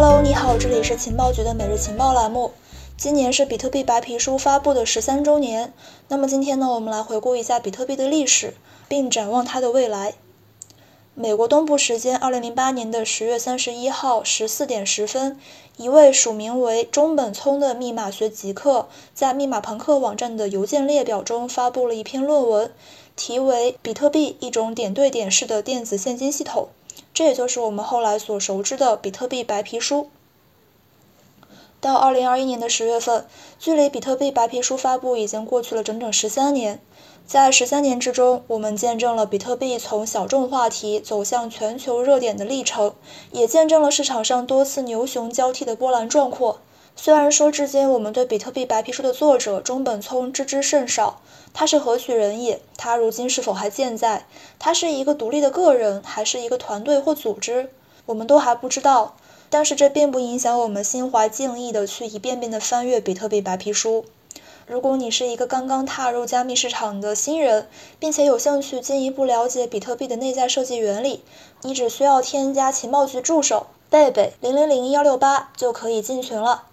Hello，你好，这里是情报局的每日情报栏目。今年是比特币白皮书发布的十三周年。那么今天呢，我们来回顾一下比特币的历史，并展望它的未来。美国东部时间二零零八年的十月三十一号十四点十分，一位署名为中本聪的密码学极客在密码朋克网站的邮件列表中发布了一篇论文，题为《比特币：一种点对点式的电子现金系统》。这也就是我们后来所熟知的比特币白皮书。到二零二一年的十月份，距离比特币白皮书发布已经过去了整整十三年。在十三年之中，我们见证了比特币从小众话题走向全球热点的历程，也见证了市场上多次牛熊交替的波澜壮阔。虽然说至今我们对比特币白皮书的作者中本聪知之甚少。他是何许人也？他如今是否还健在？他是一个独立的个人，还是一个团队或组织？我们都还不知道。但是这并不影响我们心怀敬意的去一遍遍的翻阅比特币白皮书。如果你是一个刚刚踏入加密市场的新人，并且有兴趣进一步了解比特币的内在设计原理，你只需要添加情报局助手贝贝零零零幺六八就可以进群了。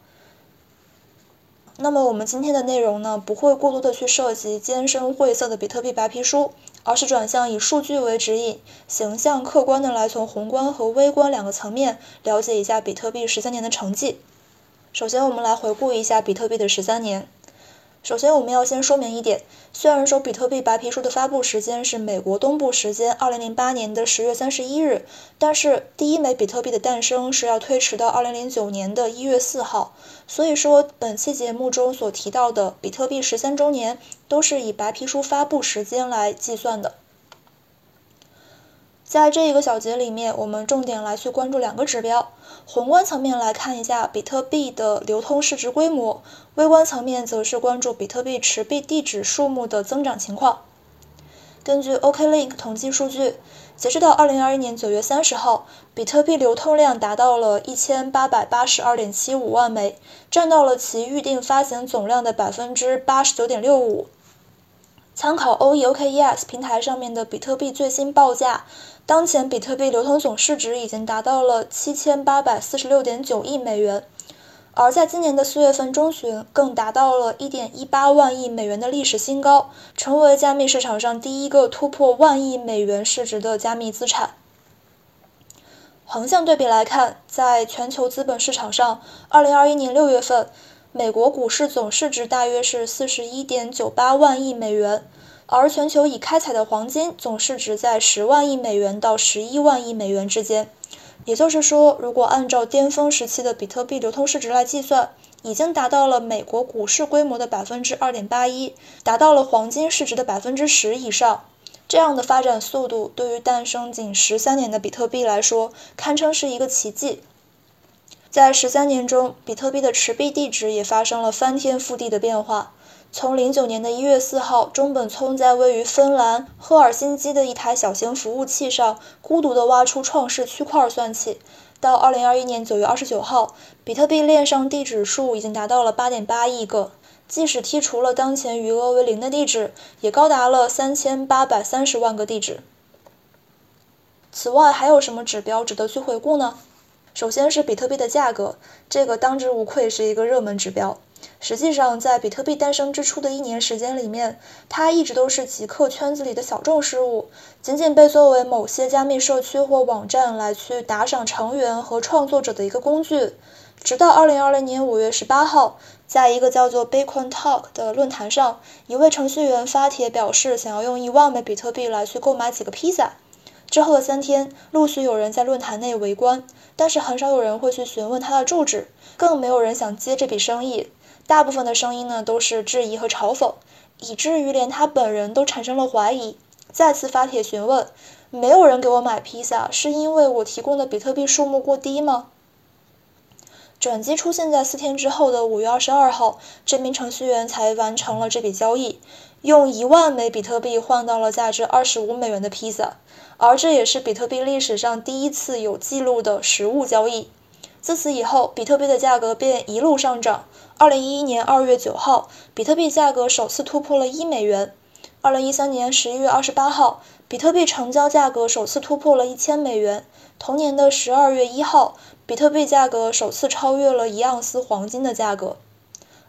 那么我们今天的内容呢，不会过多的去涉及艰深晦涩的比特币白皮书，而是转向以数据为指引，形象客观的来从宏观和微观两个层面了解一下比特币十三年的成绩。首先，我们来回顾一下比特币的十三年。首先，我们要先说明一点，虽然说比特币白皮书的发布时间是美国东部时间二零零八年的十月三十一日，但是第一枚比特币的诞生是要推迟到二零零九年的一月四号，所以说本期节目中所提到的比特币十三周年都是以白皮书发布时间来计算的。在这一个小节里面，我们重点来去关注两个指标。宏观层面来看一下比特币的流通市值规模，微观层面则是关注比特币持币地址数目的增长情况。根据 OKLink 统计数据，截止到二零二一年九月三十号，比特币流通量达到了一千八百八十二点七五万枚，占到了其预定发行总量的百分之八十九点六五。参考 OEOKES 平台上面的比特币最新报价，当前比特币流通总市值已经达到了七千八百四十六点九亿美元，而在今年的四月份中旬，更达到了一点一八万亿美元的历史新高，成为加密市场上第一个突破万亿美元市值的加密资产。横向对比来看，在全球资本市场上，二零二一年六月份。美国股市总市值大约是四十一点九八万亿美元，而全球已开采的黄金总市值在十万亿美元到十一万亿美元之间。也就是说，如果按照巅峰时期的比特币流通市值来计算，已经达到了美国股市规模的百分之二点八一，达到了黄金市值的百分之十以上。这样的发展速度，对于诞生仅十三年的比特币来说，堪称是一个奇迹。在十三年中，比特币的持币地址也发生了翻天覆地的变化。从零九年的一月四号，中本聪在位于芬兰赫尔辛基的一台小型服务器上孤独地挖出创世区块算起，到二零二一年九月二十九号，比特币链上地址数已经达到了八点八亿个，即使剔除了当前余额为零的地址，也高达了三千八百三十万个地址。此外，还有什么指标值得去回顾呢？首先是比特币的价格，这个当之无愧是一个热门指标。实际上，在比特币诞生之初的一年时间里面，它一直都是极客圈子里的小众事物，仅仅被作为某些加密社区或网站来去打赏成员和创作者的一个工具。直到2020年5月18号，在一个叫做 Bitcoin Talk 的论坛上，一位程序员发帖表示，想要用一万枚比特币来去购买几个披萨。之后的三天，陆续有人在论坛内围观。但是很少有人会去询问他的住址，更没有人想接这笔生意。大部分的声音呢都是质疑和嘲讽，以至于连他本人都产生了怀疑，再次发帖询问：没有人给我买披萨，是因为我提供的比特币数目过低吗？转机出现在四天之后的五月二十二号，这名程序员才完成了这笔交易，用一万枚比特币换到了价值二十五美元的披萨。而这也是比特币历史上第一次有记录的实物交易。自此以后，比特币的价格便一路上涨。二零一一年二月九号，比特币价格首次突破了一美元。二零一三年十一月二十八号，比特币成交价格首次突破了一千美元。同年的十二月一号，比特币价格首次超越了一盎司黄金的价格。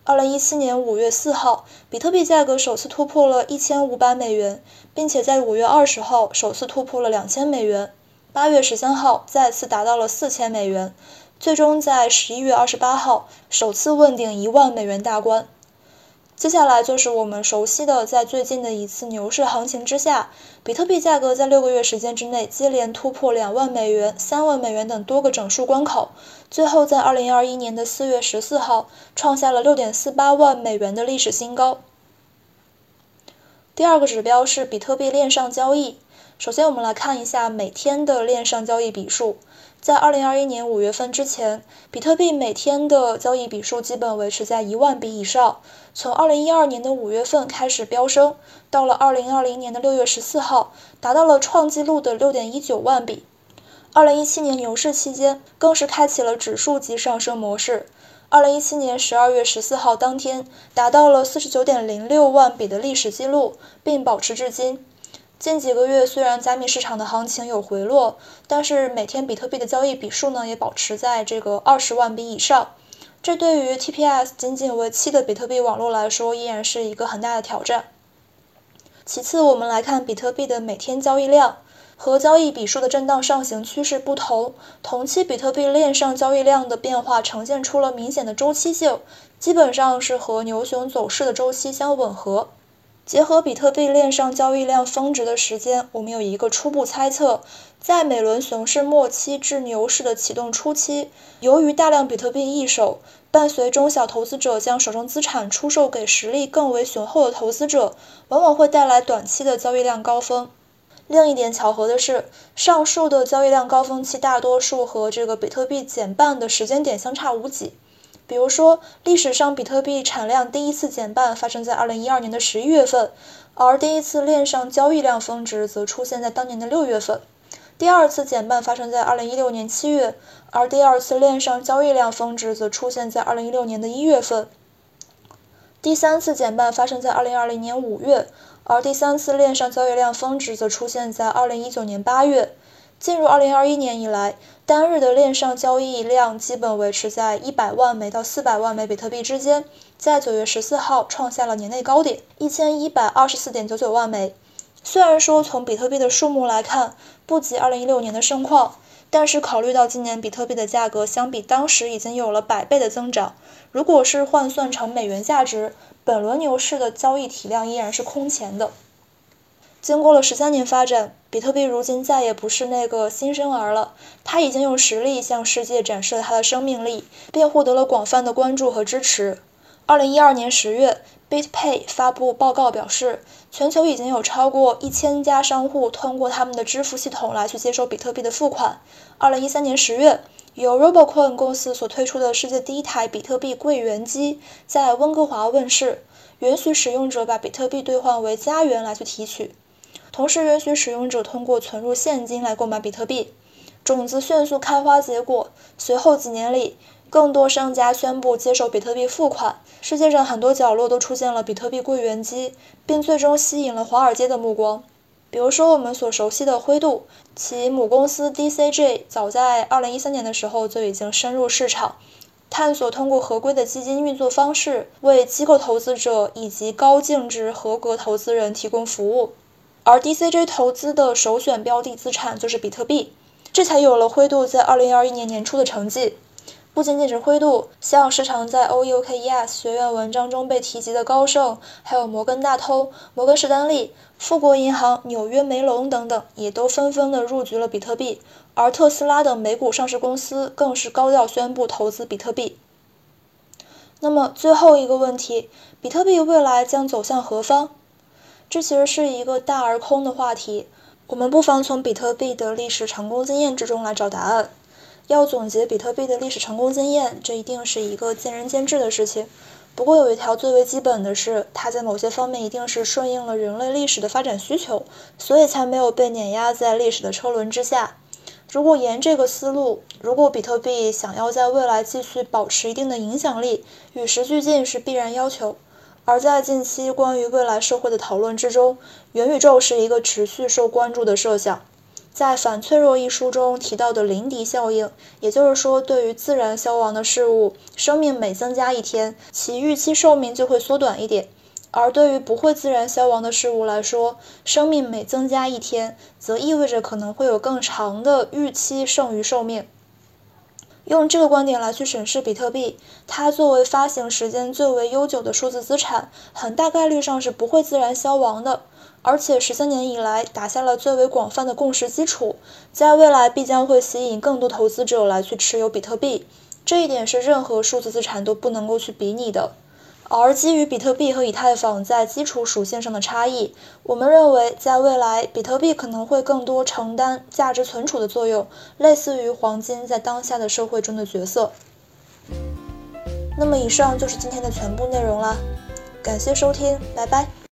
二零一七年五月四号，比特币价格首次突破了一千五百美元，并且在五月二十号首次突破了两千美元。八月十三号再次达到了四千美元，最终在十一月二十八号首次问鼎一万美元大关。接下来就是我们熟悉的，在最近的一次牛市行情之下，比特币价格在六个月时间之内接连突破两万美元、三万美元等多个整数关口，最后在二零二一年的四月十四号创下了六点四八万美元的历史新高。第二个指标是比特币链上交易。首先，我们来看一下每天的链上交易笔数。在二零二一年五月份之前，比特币每天的交易笔数基本维持在一万笔以上。从二零一二年的五月份开始飙升，到了二零二零年的六月十四号，达到了创纪录的六点一九万笔。二零一七年牛市期间，更是开启了指数级上升模式。二零一七年十二月十四号当天，达到了四十九点零六万笔的历史记录，并保持至今。近几个月，虽然加密市场的行情有回落，但是每天比特币的交易笔数呢，也保持在这个二十万笔以上。这对于 TPS 仅仅为七的比特币网络来说，依然是一个很大的挑战。其次，我们来看比特币的每天交易量和交易笔数的震荡上行趋势不同，同期比特币链上交易量的变化呈现出了明显的周期性，基本上是和牛熊走势的周期相吻合。结合比特币链上交易量峰值的时间，我们有一个初步猜测：在每轮熊市末期至牛市的启动初期，由于大量比特币易手，伴随中小投资者将手中资产出售给实力更为雄厚的投资者，往往会带来短期的交易量高峰。另一点巧合的是，上述的交易量高峰期大多数和这个比特币减半的时间点相差无几。比如说，历史上比特币产量第一次减半发生在二零一二年的十一月份，而第一次链上交易量峰值则出现在当年的六月份。第二次减半发生在二零一六年七月，而第二次链上交易量峰值则出现在二零一六年的一月份。第三次减半发生在二零二零年五月，而第三次链上交易量峰值则出现在二零一九年八月。进入二零二一年以来，单日的链上交易量基本维持在一百万枚到四百万枚比特币之间，在九月十四号创下了年内高点，一千一百二十四点九九万枚。虽然说从比特币的数目来看不及二零一六年的盛况，但是考虑到今年比特币的价格相比当时已经有了百倍的增长，如果是换算成美元价值，本轮牛市的交易体量依然是空前的。经过了十三年发展，比特币如今再也不是那个新生儿了。它已经用实力向世界展示了它的生命力，并获得了广泛的关注和支持。二零一二年十月，BitPay 发布报告表示，全球已经有超过一千家商户通过他们的支付系统来去接收比特币的付款。二零一三年十月，由 Robocoin 公司所推出的世界第一台比特币柜员机在温哥华问世，允许使用者把比特币兑换为加元来去提取。同时允许使用者通过存入现金来购买比特币，种子迅速开花结果。随后几年里，更多商家宣布接受比特币付款，世界上很多角落都出现了比特币柜员机，并最终吸引了华尔街的目光。比如说我们所熟悉的灰度，其母公司 DCG 早在2013年的时候就已经深入市场，探索通过合规的基金运作方式，为机构投资者以及高净值合格投资人提供服务。而 DCG 投资的首选标的资产就是比特币，这才有了灰度在2021年年初的成绩。不仅仅是灰度，像时常在 O E U K E S 学院文章中被提及的高盛，还有摩根大通、摩根士丹利、富国银行、纽约梅隆等等，也都纷纷的入局了比特币。而特斯拉等美股上市公司更是高调宣布投资比特币。那么最后一个问题，比特币未来将走向何方？这其实是一个大而空的话题，我们不妨从比特币的历史成功经验之中来找答案。要总结比特币的历史成功经验，这一定是一个见仁见智的事情。不过有一条最为基本的是，它在某些方面一定是顺应了人类历史的发展需求，所以才没有被碾压在历史的车轮之下。如果沿这个思路，如果比特币想要在未来继续保持一定的影响力，与时俱进是必然要求。而在近期关于未来社会的讨论之中，元宇宙是一个持续受关注的设想。在《反脆弱》一书中提到的林迪效应，也就是说，对于自然消亡的事物，生命每增加一天，其预期寿命就会缩短一点；而对于不会自然消亡的事物来说，生命每增加一天，则意味着可能会有更长的预期剩余寿命。用这个观点来去审视比特币，它作为发行时间最为悠久的数字资产，很大概率上是不会自然消亡的。而且十三年以来打下了最为广泛的共识基础，在未来必将会吸引更多投资者来去持有比特币，这一点是任何数字资产都不能够去比拟的。而基于比特币和以太坊在基础属性上的差异，我们认为在未来比特币可能会更多承担价值存储的作用，类似于黄金在当下的社会中的角色。那么以上就是今天的全部内容啦，感谢收听，拜拜。